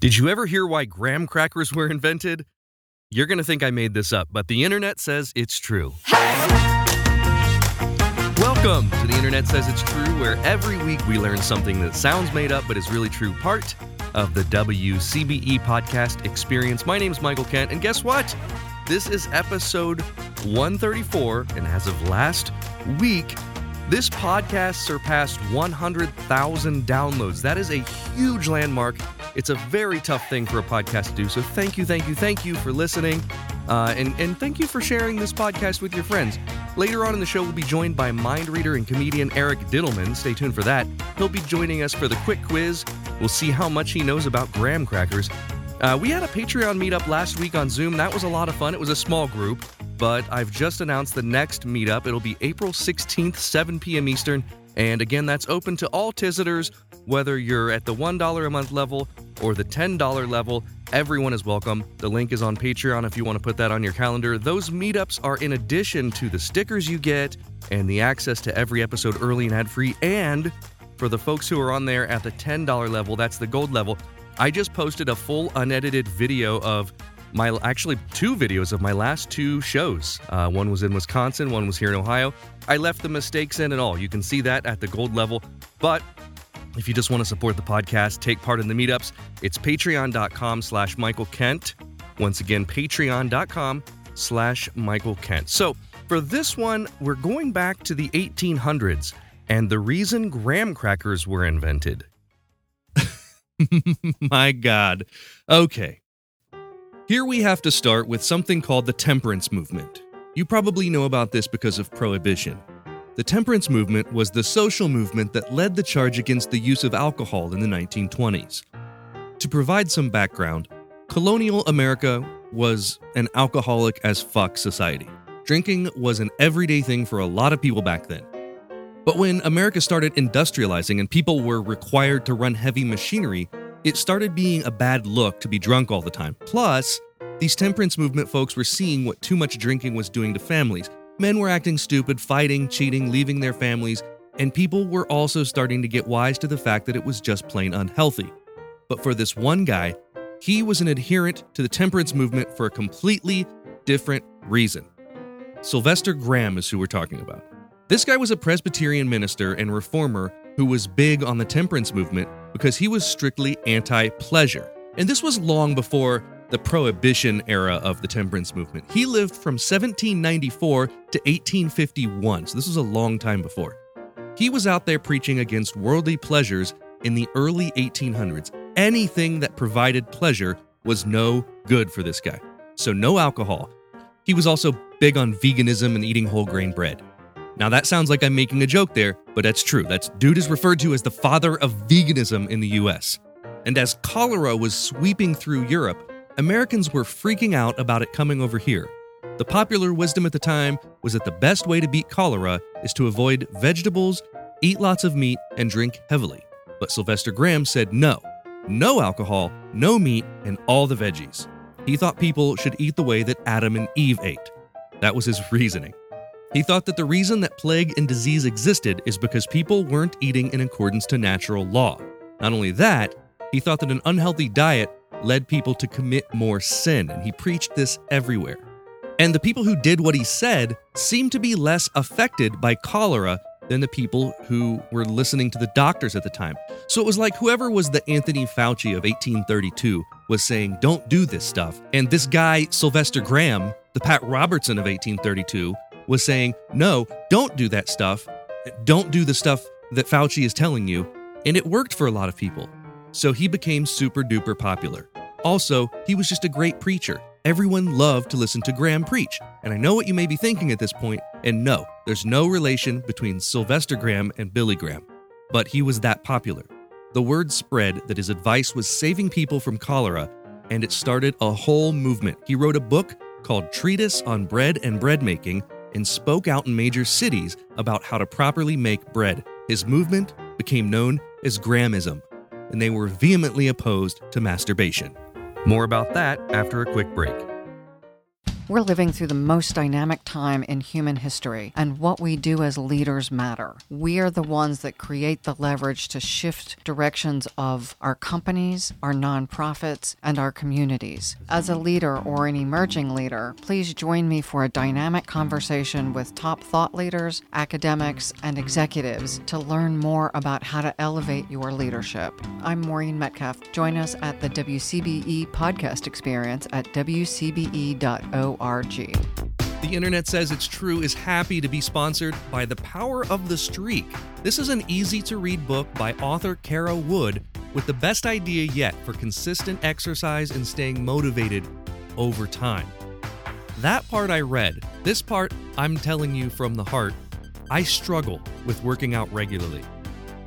Did you ever hear why graham crackers were invented? You're going to think I made this up, but the internet says it's true. Welcome to The Internet Says It's True, where every week we learn something that sounds made up but is really true part of the WCBE podcast experience. My name's Michael Kent, and guess what? This is episode 134, and as of last week, this podcast surpassed 100,000 downloads. That is a huge landmark. It's a very tough thing for a podcast to do. So thank you, thank you, thank you for listening. Uh, and, and thank you for sharing this podcast with your friends. Later on in the show, we'll be joined by mind reader and comedian Eric Dittelman. Stay tuned for that. He'll be joining us for the quick quiz. We'll see how much he knows about graham crackers. Uh, we had a Patreon meetup last week on Zoom. That was a lot of fun. It was a small group but I've just announced the next meetup. It'll be April 16th, 7 p.m. Eastern. And again, that's open to all Tizitors, whether you're at the $1 a month level or the $10 level. Everyone is welcome. The link is on Patreon if you want to put that on your calendar. Those meetups are in addition to the stickers you get and the access to every episode early and ad free. And for the folks who are on there at the $10 level, that's the gold level, I just posted a full unedited video of my actually two videos of my last two shows. Uh, one was in Wisconsin, one was here in Ohio. I left the mistakes in and all. You can see that at the gold level. But if you just want to support the podcast, take part in the meetups, it's patreon.com slash Michael Kent. Once again, patreon.com slash Michael Kent. So for this one, we're going back to the 1800s and the reason graham crackers were invented. My God. Okay. Here we have to start with something called the temperance movement. You probably know about this because of prohibition. The temperance movement was the social movement that led the charge against the use of alcohol in the 1920s. To provide some background, colonial America was an alcoholic as fuck society. Drinking was an everyday thing for a lot of people back then. But when America started industrializing and people were required to run heavy machinery, it started being a bad look to be drunk all the time. Plus, these temperance movement folks were seeing what too much drinking was doing to families. Men were acting stupid, fighting, cheating, leaving their families, and people were also starting to get wise to the fact that it was just plain unhealthy. But for this one guy, he was an adherent to the temperance movement for a completely different reason. Sylvester Graham is who we're talking about. This guy was a Presbyterian minister and reformer who was big on the temperance movement because he was strictly anti pleasure. And this was long before the prohibition era of the temperance movement. He lived from 1794 to 1851, so this was a long time before. He was out there preaching against worldly pleasures in the early 1800s. Anything that provided pleasure was no good for this guy. So, no alcohol. He was also big on veganism and eating whole grain bread. Now, that sounds like I'm making a joke there, but that's true. That's dude is referred to as the father of veganism in the US. And as cholera was sweeping through Europe, Americans were freaking out about it coming over here. The popular wisdom at the time was that the best way to beat cholera is to avoid vegetables, eat lots of meat, and drink heavily. But Sylvester Graham said no. No alcohol, no meat, and all the veggies. He thought people should eat the way that Adam and Eve ate. That was his reasoning. He thought that the reason that plague and disease existed is because people weren't eating in accordance to natural law. Not only that, he thought that an unhealthy diet led people to commit more sin, and he preached this everywhere. And the people who did what he said seemed to be less affected by cholera than the people who were listening to the doctors at the time. So it was like whoever was the Anthony Fauci of 1832 was saying, don't do this stuff. And this guy, Sylvester Graham, the Pat Robertson of 1832, was saying, no, don't do that stuff. Don't do the stuff that Fauci is telling you. And it worked for a lot of people. So he became super duper popular. Also, he was just a great preacher. Everyone loved to listen to Graham preach. And I know what you may be thinking at this point, and no, there's no relation between Sylvester Graham and Billy Graham. But he was that popular. The word spread that his advice was saving people from cholera, and it started a whole movement. He wrote a book called Treatise on Bread and Bread Making and spoke out in major cities about how to properly make bread. His movement became known as Grahamism, and they were vehemently opposed to masturbation. More about that after a quick break. We're living through the most dynamic time in human history, and what we do as leaders matter. We are the ones that create the leverage to shift directions of our companies, our nonprofits, and our communities. As a leader or an emerging leader, please join me for a dynamic conversation with top thought leaders, academics, and executives to learn more about how to elevate your leadership. I'm Maureen Metcalf. Join us at the WCBE podcast experience at wcbe.org. The Internet Says It's True is happy to be sponsored by The Power of the Streak. This is an easy to read book by author Kara Wood with the best idea yet for consistent exercise and staying motivated over time. That part I read. This part, I'm telling you from the heart, I struggle with working out regularly.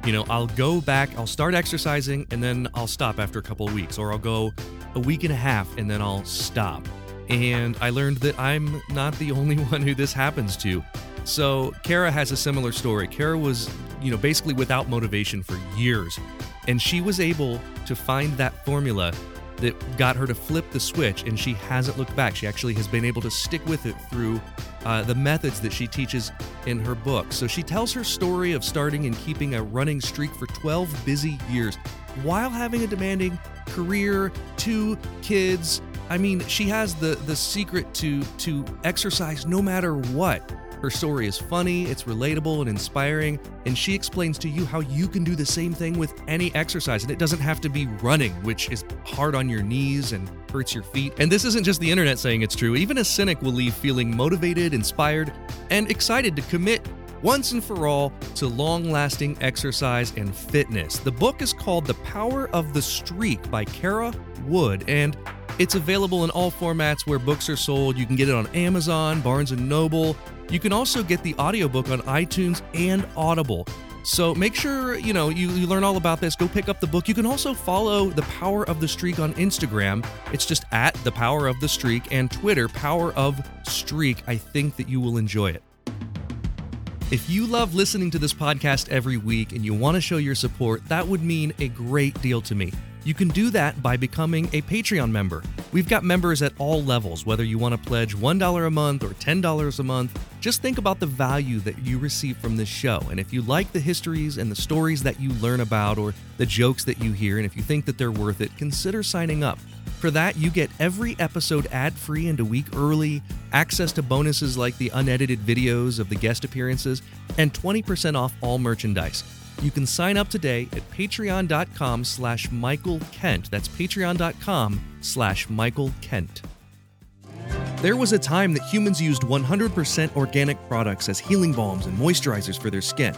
You know, I'll go back, I'll start exercising, and then I'll stop after a couple of weeks, or I'll go a week and a half and then I'll stop. And I learned that I'm not the only one who this happens to. So, Kara has a similar story. Kara was, you know, basically without motivation for years, and she was able to find that formula that got her to flip the switch, and she hasn't looked back. She actually has been able to stick with it through uh, the methods that she teaches in her book. So she tells her story of starting and keeping a running streak for 12 busy years while having a demanding career, two kids. I mean, she has the the secret to to exercise no matter what. Her story is funny, it's relatable and inspiring, and she explains to you how you can do the same thing with any exercise. And it doesn't have to be running, which is hard on your knees and hurts your feet. And this isn't just the internet saying it's true. Even a cynic will leave feeling motivated, inspired, and excited to commit once and for all to long lasting exercise and fitness. The book is called The Power of the Streak by Kara Wood, and it's available in all formats where books are sold. You can get it on Amazon, Barnes and Noble. You can also get the audiobook on iTunes and Audible. So make sure, you know, you, you learn all about this. Go pick up the book. You can also follow The Power of the Streak on Instagram. It's just at The Power of the Streak and Twitter, Power of Streak. I think that you will enjoy it. If you love listening to this podcast every week and you want to show your support, that would mean a great deal to me. You can do that by becoming a Patreon member. We've got members at all levels, whether you want to pledge $1 a month or $10 a month. Just think about the value that you receive from this show. And if you like the histories and the stories that you learn about or the jokes that you hear, and if you think that they're worth it, consider signing up. For that, you get every episode ad free and a week early, access to bonuses like the unedited videos of the guest appearances, and 20% off all merchandise. You can sign up today at patreon.com slash Michael Kent. That's patreon.com slash Michael Kent. There was a time that humans used 100% organic products as healing balms and moisturizers for their skin.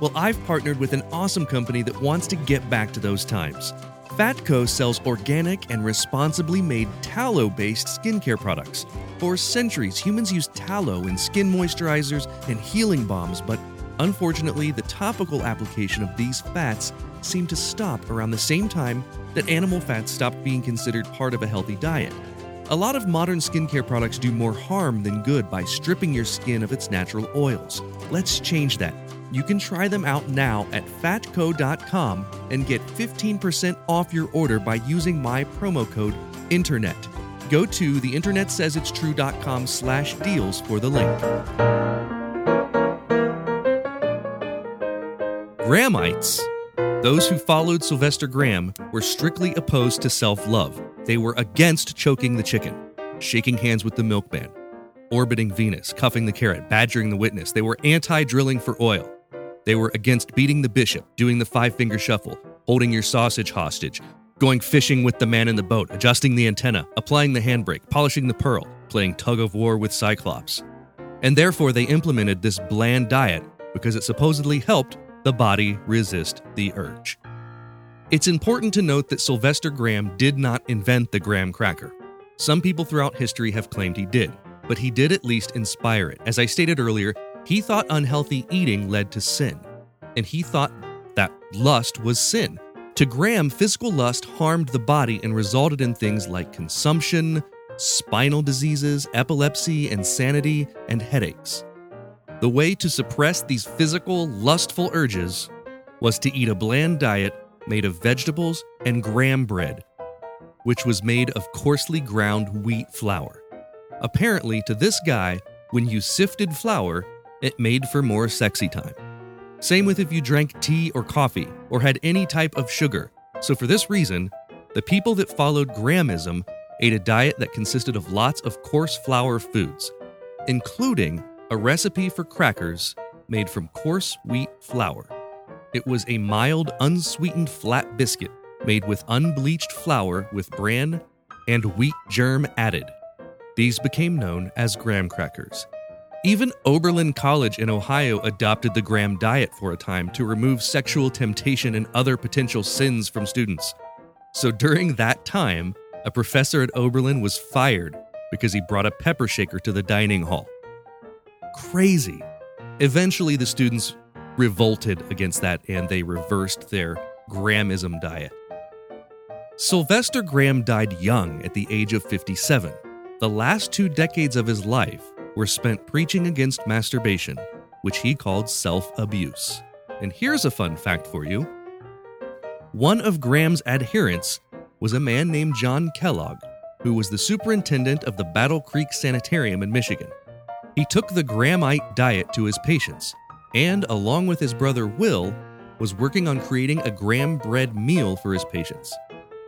Well, I've partnered with an awesome company that wants to get back to those times. Fatco sells organic and responsibly made tallow based skincare products. For centuries, humans used tallow in skin moisturizers and healing balms, but unfortunately, the topical application of these fats seemed to stop around the same time that animal fats stopped being considered part of a healthy diet. A lot of modern skincare products do more harm than good by stripping your skin of its natural oils. Let's change that. You can try them out now at fatco.com and get 15% off your order by using my promo code INTERNET. Go to theinternetsaysitstrue.com slash deals for the link. Grahamites. Those who followed Sylvester Graham were strictly opposed to self love. They were against choking the chicken, shaking hands with the milkman, orbiting Venus, cuffing the carrot, badgering the witness. They were anti drilling for oil. They were against beating the bishop, doing the five finger shuffle, holding your sausage hostage, going fishing with the man in the boat, adjusting the antenna, applying the handbrake, polishing the pearl, playing tug of war with Cyclops. And therefore, they implemented this bland diet because it supposedly helped the body resist the urge. It's important to note that Sylvester Graham did not invent the graham cracker. Some people throughout history have claimed he did, but he did at least inspire it. As I stated earlier, he thought unhealthy eating led to sin, and he thought that lust was sin. To Graham, physical lust harmed the body and resulted in things like consumption, spinal diseases, epilepsy, insanity, and headaches. The way to suppress these physical, lustful urges was to eat a bland diet made of vegetables and graham bread, which was made of coarsely ground wheat flour. Apparently, to this guy, when you sifted flour, it made for more sexy time. Same with if you drank tea or coffee or had any type of sugar. So, for this reason, the people that followed Grahamism ate a diet that consisted of lots of coarse flour foods, including a recipe for crackers made from coarse wheat flour. It was a mild, unsweetened flat biscuit made with unbleached flour with bran and wheat germ added. These became known as graham crackers. Even Oberlin College in Ohio adopted the Graham diet for a time to remove sexual temptation and other potential sins from students. So during that time, a professor at Oberlin was fired because he brought a pepper shaker to the dining hall. Crazy. Eventually, the students revolted against that and they reversed their Grahamism diet. Sylvester Graham died young at the age of 57. The last two decades of his life were spent preaching against masturbation, which he called self abuse. And here's a fun fact for you one of Graham's adherents was a man named John Kellogg, who was the superintendent of the Battle Creek Sanitarium in Michigan. He took the Grahamite diet to his patients, and along with his brother Will, was working on creating a Graham bread meal for his patients.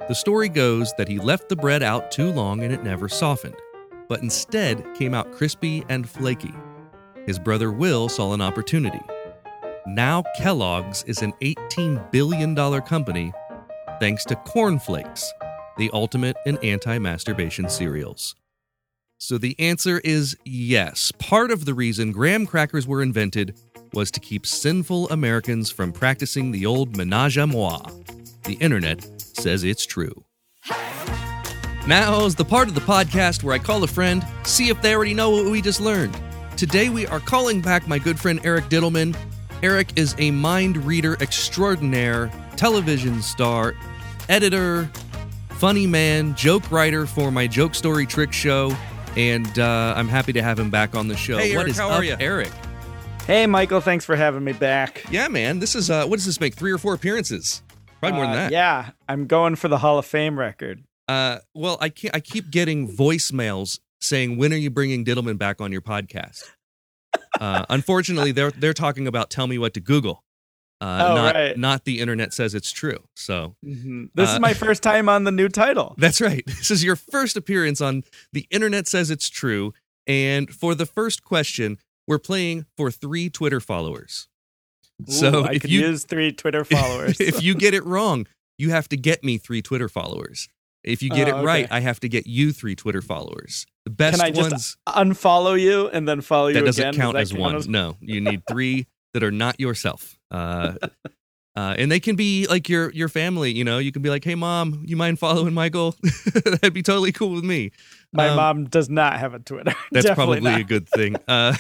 The story goes that he left the bread out too long and it never softened, but instead came out crispy and flaky. His brother Will saw an opportunity. Now Kellogg's is an $18 billion company thanks to Corn Flakes, the ultimate in anti masturbation cereals. So the answer is yes. Part of the reason graham crackers were invented was to keep sinful Americans from practicing the old menage a moi. The internet says it's true. Now's the part of the podcast where I call a friend, see if they already know what we just learned. Today we are calling back my good friend Eric Dittelman. Eric is a mind reader extraordinaire, television star, editor, funny man, joke writer for my joke story trick show, and uh, I'm happy to have him back on the show. Hey, what Eric, is how up, are ya? Eric? Hey, Michael, thanks for having me back. Yeah, man. This is uh, what does this make? Three or four appearances? Probably more than Uh, that. Yeah, I'm going for the Hall of Fame record. Uh, well, I can't, I keep getting voicemails saying, "When are you bringing Dittelman back on your podcast?" Uh, unfortunately, they're they're talking about "Tell me what to Google," uh, Oh, not right. not the internet says it's true. So Mhm. This Uh, is my first time on the new title. that's right. This is your first appearance on the internet says it's true, and for the first question, we're playing for three Twitter followers. So I if you use three Twitter followers. if you get it wrong, you have to get me three Twitter followers. If you get Oh, it right, okay. I have to get you three Twitter followers. The best Can I just ones unfollow you and then follow you that doesn't again? Does count that as one. as- No, you need three that are not yourself. Uh, uh, and they can be like your your family. You know, you can be like, "Hey, mom, you mind following Michael?" That'd be totally cool with me. My Um, mom does not have a Twitter. That's Definitely probably a good thing. Uh,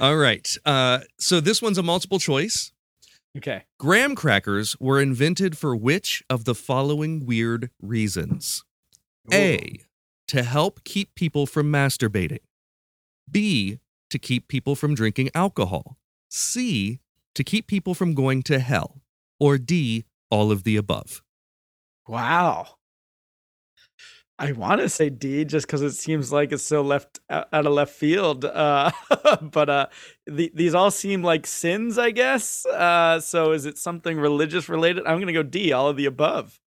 all right. Uh, so this one's a multiple choice. Okay. Graham crackers were invented for which of the following weird reasons? A. To help keep people from masturbating. B. To keep people from drinking alcohol. C. To keep people from going to hell. Or D. All of the above. Wow. I want to say D just because it seems like it's so left out of left field. Uh, but uh, the, these all seem like sins, I guess. Uh, so is it something religious related? I'm going to go D, all of the above.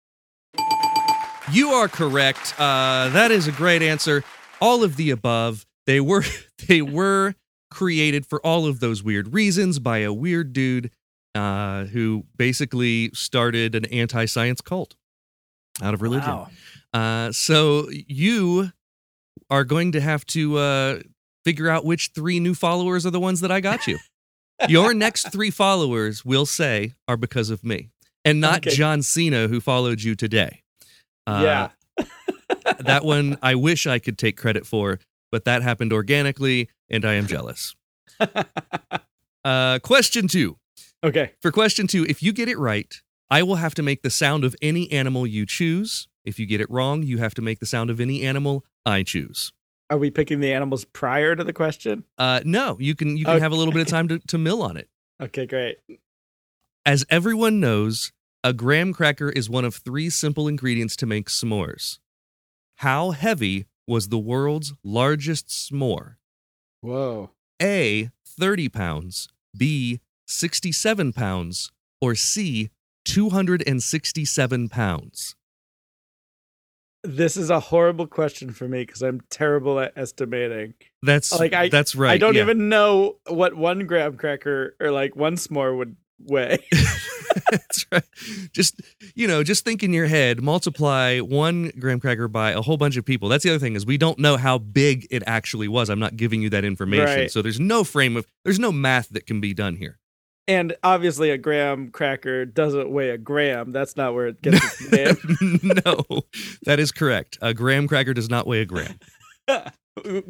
You are correct. Uh, that is a great answer. All of the above. They were they were created for all of those weird reasons by a weird dude uh, who basically started an anti-science cult out of religion. Wow. Uh, so you are going to have to uh, figure out which three new followers are the ones that I got you. Your next three followers, will say, are because of me, and not Okay. John Cena who followed you today. Uh, yeah. that one I wish I could take credit for, but that happened organically, and I am jealous. Uh, question two. okay. For question two, if you get it right, I will have to make the sound of any animal you choose. If you get it wrong, you have to make the sound of any animal I choose. Are we picking the animals prior to the question? Uh, no, you can you can Okay. have a little bit of time to, to mill on it. Okay, great. As everyone knows, a graham cracker is one of three simple ingredients to make s'mores. How heavy was the world's largest s'more? Whoa. A, 30 pounds, B, 67 pounds, or C, 267 pounds? This is a horrible question for me because I'm terrible at estimating. That's Like, I- that's right. I don't yeah. even know what one graham cracker or like one s'more would weigh. That's right. Just you know, just think in your head, multiply one graham cracker by a whole bunch of people. That's the other thing is we don't know how big it actually was. I'm not giving you that information, Right. so there's no frame of there's no math that can be done here. and obviously, a graham cracker doesn't weigh a gram. That's not where it gets its name. no, that is correct. A graham cracker does not weigh a gram.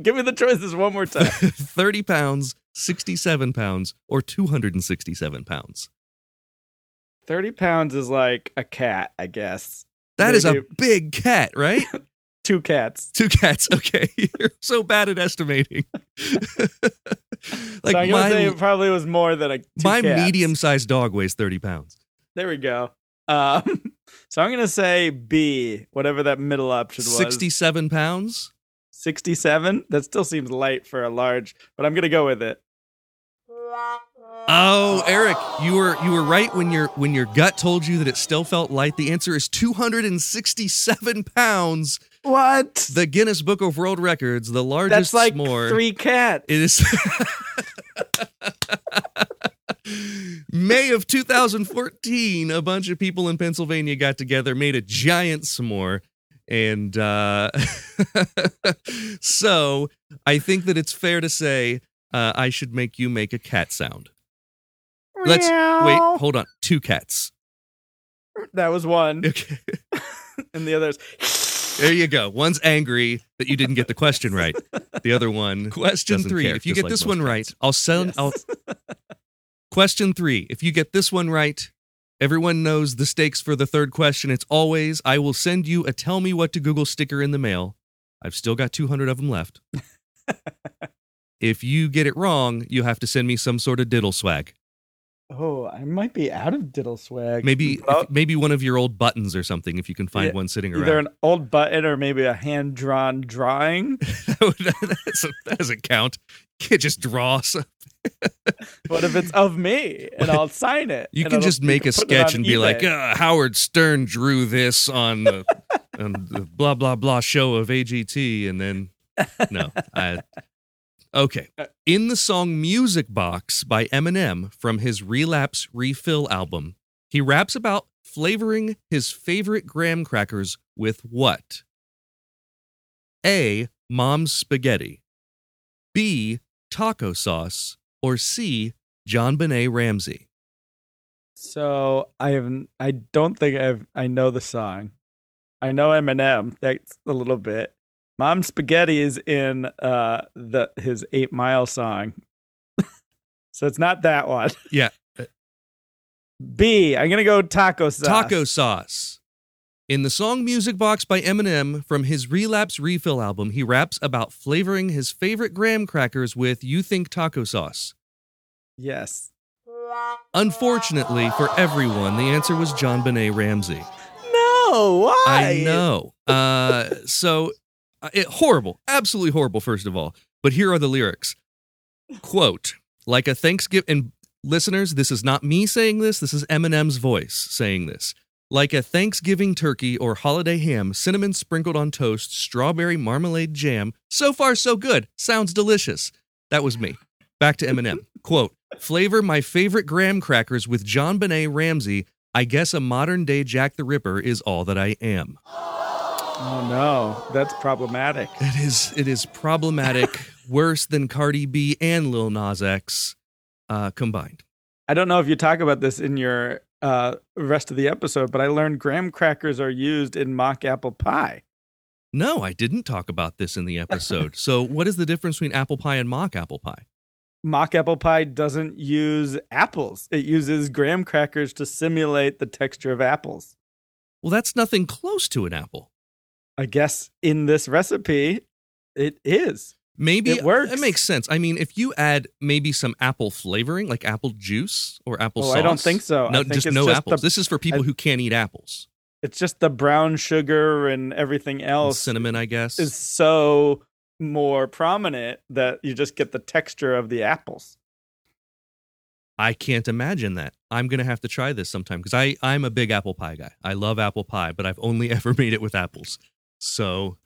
Give me the choices one more time. 30 pounds, 67 pounds, or 267 pounds. 30 pounds is like a cat, I guess. That is a big cat, right? Two cats. Two cats. Okay. You're so bad at estimating. like so my, gonna say it probably was more than a two my medium sized dog weighs 30 pounds. There we go. Um, so I'm gonna say B, whatever that middle option was. 67 pounds? 67. That still seems light for a large, but I'm gonna go with it. Oh, Eric, you were you were right when your when your gut told you that it still felt light. The answer is 267 pounds. What? The Guinness Book of World Records, the largest That's like s'more. three cats. It is May of 2014. A bunch of people in Pennsylvania got together, made a giant s'more, and uh, so I think that it's fair to say uh, I should make you make a cat sound. Let's wait. Hold on. Two cats. That was one, Okay. and the others. There you go. One's angry that you didn't get the question right. The other one. Question three. care, If you get like this one right. I'll send. Yes. I'll. Question three. If you get this one right, everyone knows the stakes for the third question. It's always I will send you a tell me what to Google sticker in the mail. I've still got 200 of them left. if you get it wrong, you have to send me some sort of diddle swag. Oh, I might be out of diddle swag. Maybe Well, if- oh. maybe one of your old buttons or something if you can find Yeah, one sitting either around. an old button or maybe a hand drawn drawing. that, would- that's- that doesn't count. Can't just draw something. What if it's of me and I'll sign it? You can just make a can sketch and be like, uh, Howard Stern drew this on the, on the blah blah blah show of AGT, and then no, I okay. In the song "Music Box" by Eminem from his Relapse Refill album, he raps about flavoring his favorite graham crackers with what? A. Mom's spaghetti. B. Taco sauce. Or C. JonBenét Ramsey. So I have I don't think I've I know the song. I know Eminem. That's a little bit. Mom Spaghetti is in uh the his Eight Mile song. so it's not that one. Yeah. B. I'm gonna go taco sauce. Taco sauce. In the song Music Box by Eminem from his Relapse Refill album, he raps about flavoring his favorite graham crackers with You Think Taco Sauce. Yes. Unfortunately for everyone, the answer was JonBenét Ramsey. No. Why? I know. Uh, so, uh, it, horrible. Absolutely horrible, first of all. But here are the lyrics Quote, like a Thanksgiving, and listeners, this is not me saying this, this is Eminem's voice saying this. Like a Thanksgiving turkey or holiday ham, cinnamon sprinkled on toast, strawberry marmalade jam. So far, so good. Sounds delicious. That was me. Back to Eminem. Quote, flavor my favorite graham crackers with JonBenét Ramsey. I guess a modern day Jack the Ripper is all that I am. Oh no, that's problematic. It is it is problematic, worse than Cardi B and Lil Nas X uh, combined. I don't know if you talk about this in your uh, rest of the episode, but I learned graham crackers are used in mock apple pie. No, I didn't talk about this in the episode. so, what is the difference between apple pie and mock apple pie? Mock apple pie doesn't use apples. It uses graham crackers to simulate the texture of apples. Well, that's nothing close to an apple. I guess in this recipe, it is. Maybe It works. It makes sense. I mean, if you add maybe some apple flavoring, like apple juice or apple Oh, sauce. I don't think so. I No, think just no just apples. the- this is for people I- who can't eat apples. It's just the brown sugar and everything And else cinnamon, I guess. is so more prominent that you just get the texture of the apples. I can't imagine that. I'm gonna have to try this sometime because I I'm a big apple pie guy. I love apple pie, but I've only ever made it with apples. So,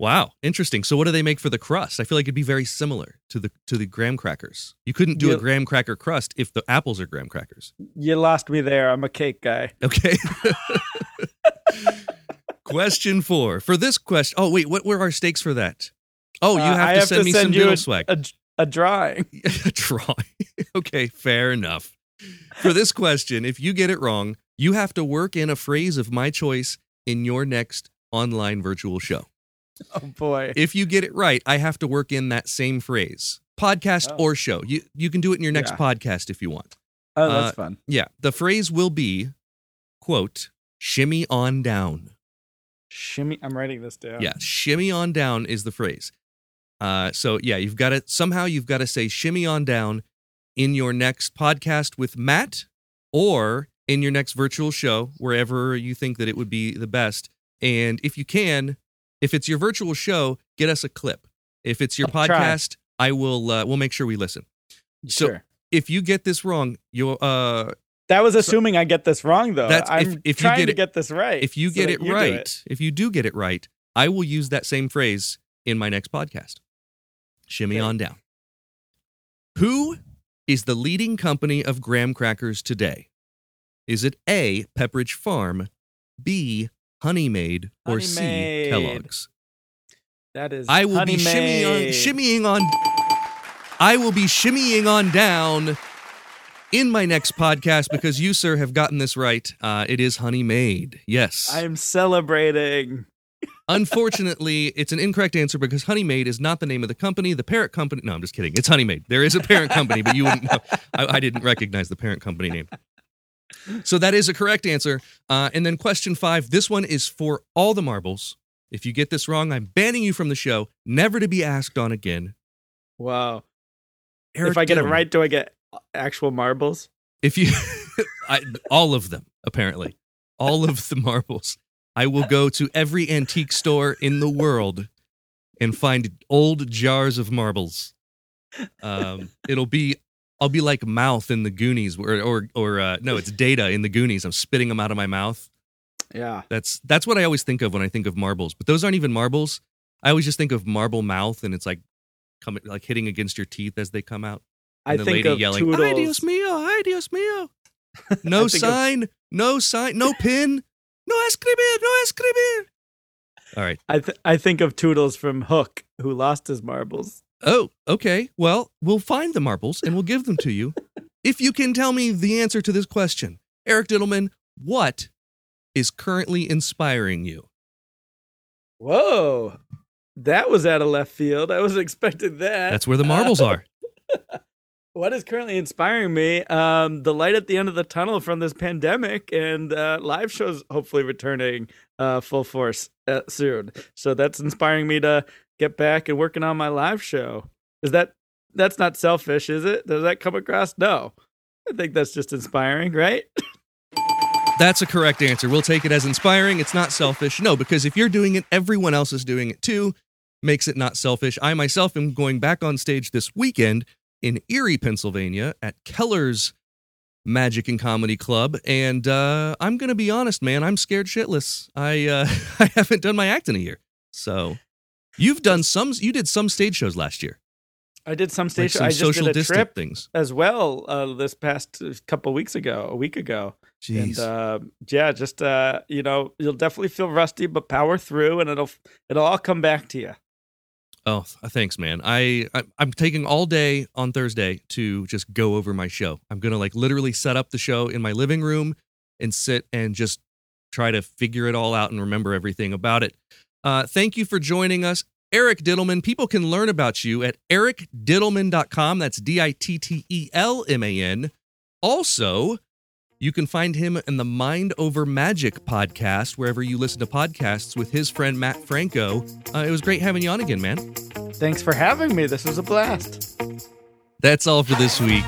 wow, interesting. So, what do they make for the crust? I feel like it'd be very similar to the to the graham crackers. You couldn't do a graham cracker crust if the apples are graham crackers. You lost me there. I'm a cake guy. Okay. question four. For this question, oh wait, what were our stakes for that? Oh, you Uh, have I to have send to me send some you a- swag. A, a drawing. a drawing. okay, fair enough. For this question, if you get it wrong, you have to work in a phrase of my choice in your next online virtual show. Oh boy. If you get it right, I have to work in that same phrase. Podcast Oh. or show. You you can do it in your next Yeah. podcast if you want. Oh, that's uh, fun. Yeah, the phrase will be quote, shimmy on down. Shimmy. I'm writing this down. Yeah, shimmy on down is the phrase. Uh, so yeah, you've got to somehow you've got to say shimmy on down in your next podcast with Mat or in your next virtual show wherever you think that it would be the best. And if you can, if it's your virtual show, get us a clip. If it's your I'll try. podcast, I will. Uh, we'll make sure we listen. So Sure. if you get this wrong, you'll. Uh, That was assuming I get this wrong, though. That's- I'm if- if you trying get to it- get this right. if you so get it you right, if you do get it right, I will use that same phrase in my next podcast. Shimmy Okay. on down. Who is the leading company of graham crackers today? Is it A, Pepperidge Farm, B, Honey Maid, or Honey C, Maid. Kellogg's? That is. I will be shimmying on, shimmying on. I will be shimmying on down in my next podcast because you, sir, have gotten this right. Uh, it is Honey Maid. Yes. I'm celebrating. Unfortunately, it's an incorrect answer because Honey Maid is not the name of the company. The parent company. No, I'm just kidding. It's Honey Maid. There is a parent company, but you wouldn't know. I, I didn't recognize the parent company name. So that is a correct answer. Uh, and then question five. This one is for all the marbles. If you get this wrong, I'm banning you from the show, never to be asked on again. Wow. Eric if I get it right, do I get actual marbles? if you, I, all of them apparently, all of the marbles. I will go to every antique store in the world and find old jars of marbles. Um, it'll be, I'll be like Mouth in the Goonies, or or or uh, no, it's Data in the Goonies. I'm spitting them out of my mouth. Yeah. That's that's what I always think of when I think of marbles. But those aren't even marbles. I always just think of marble mouth, and it's like coming like hitting against your teeth as they come out. I the think lady of yelling, Tootles. "Ay Dios mío, ay Dios mío." No think of- sign, no sign, no pin, no escribir, no escribir. All right. I th- I think of Tootles from Hook, who lost his marbles. Oh, okay. Well, we'll find the marbles and we'll give them to you if you can tell me the answer to this question. Eric Dittelman, what is currently inspiring you? Whoa, that was out of left field. I wasn't expecting that. That's where the marbles are. What is currently inspiring me? Um, the light at the end of the tunnel from this pandemic, and uh, live shows hopefully returning uh, full force uh, soon. So that's inspiring me to get back and working on my live show. Is that that's not selfish, is it? Does that come across? No, I think that's just inspiring, right? That's a correct answer. We'll take it as inspiring. It's not selfish. No, because if you're doing it, everyone else is doing it too. Makes it not selfish. I myself am going back on stage this weekend in Erie, Pennsylvania at Keller's Magic and Comedy Club. And uh, I'm going to be honest, man, I'm scared shitless. I, uh, I haven't done my act in a year. So you've done some, you did some stage shows last year. I did some Like station. some I just social did a distant trip things. as well uh, this past uh, couple weeks ago, a week ago. Jeez. And uh, yeah, just uh, you know, you'll definitely feel rusty, but power through, and it'll it'll all come back to you. Oh, thanks, man. I, I I'm taking all day on Thursday to just go over my show. I'm gonna like literally set up the show in my living room and sit and just try to figure it all out and remember everything about it. Uh, thank you for joining us, Eric Dittelman. People can learn about you at ericdittelman.com. That's D I T T E L M A N. Also, you can find him in the Mind Over Magic podcast, wherever you listen to podcasts with his friend Mat Franco. Uh, it was great having you on again, man. Thanks for having me. This was a blast. That's all for this week.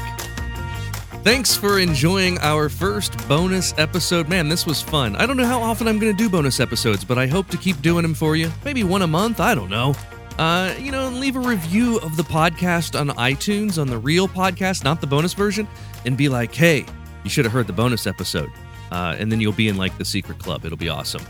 Thanks for enjoying our first bonus episode. Man, this was fun. I don't know how often I'm going to do bonus episodes, but I hope to keep doing them for you. Maybe one a month. I don't know. Uh, you know, leave a review of the podcast on iTunes, on the real podcast, not the bonus version, and be like, hey, you should have heard the bonus episode. Uh, and then you'll be in like the secret club. It'll be awesome.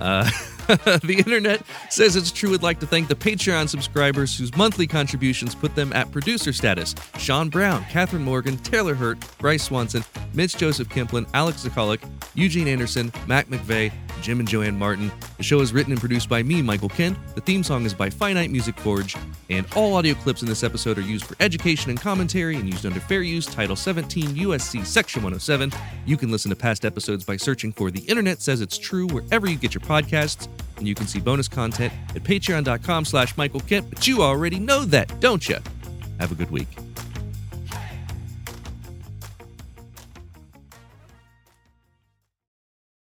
Uh, the internet says it's true. Would like to thank the Patreon subscribers whose monthly contributions put them at producer status. Sean Brown, Catherine Morgan, Taylor Hurt, Bryce Swanson, Mitch Joseph Kimplin, Alex Zakalik, Eugene Anderson, Mac McVeigh, Jim and Joanne Martin. The show is written and produced by me, Michael Kent. The theme song is by Finite Music Forge, and all audio clips in this episode are used for education and commentary and used under fair use Title 17 USC Section 107. You can listen to past episodes by searching for The Internet Says It's True wherever you get your podcasts, and you can see bonus content at patreon.com slash Michael Kent, but you already know that, don't you? Have a good week.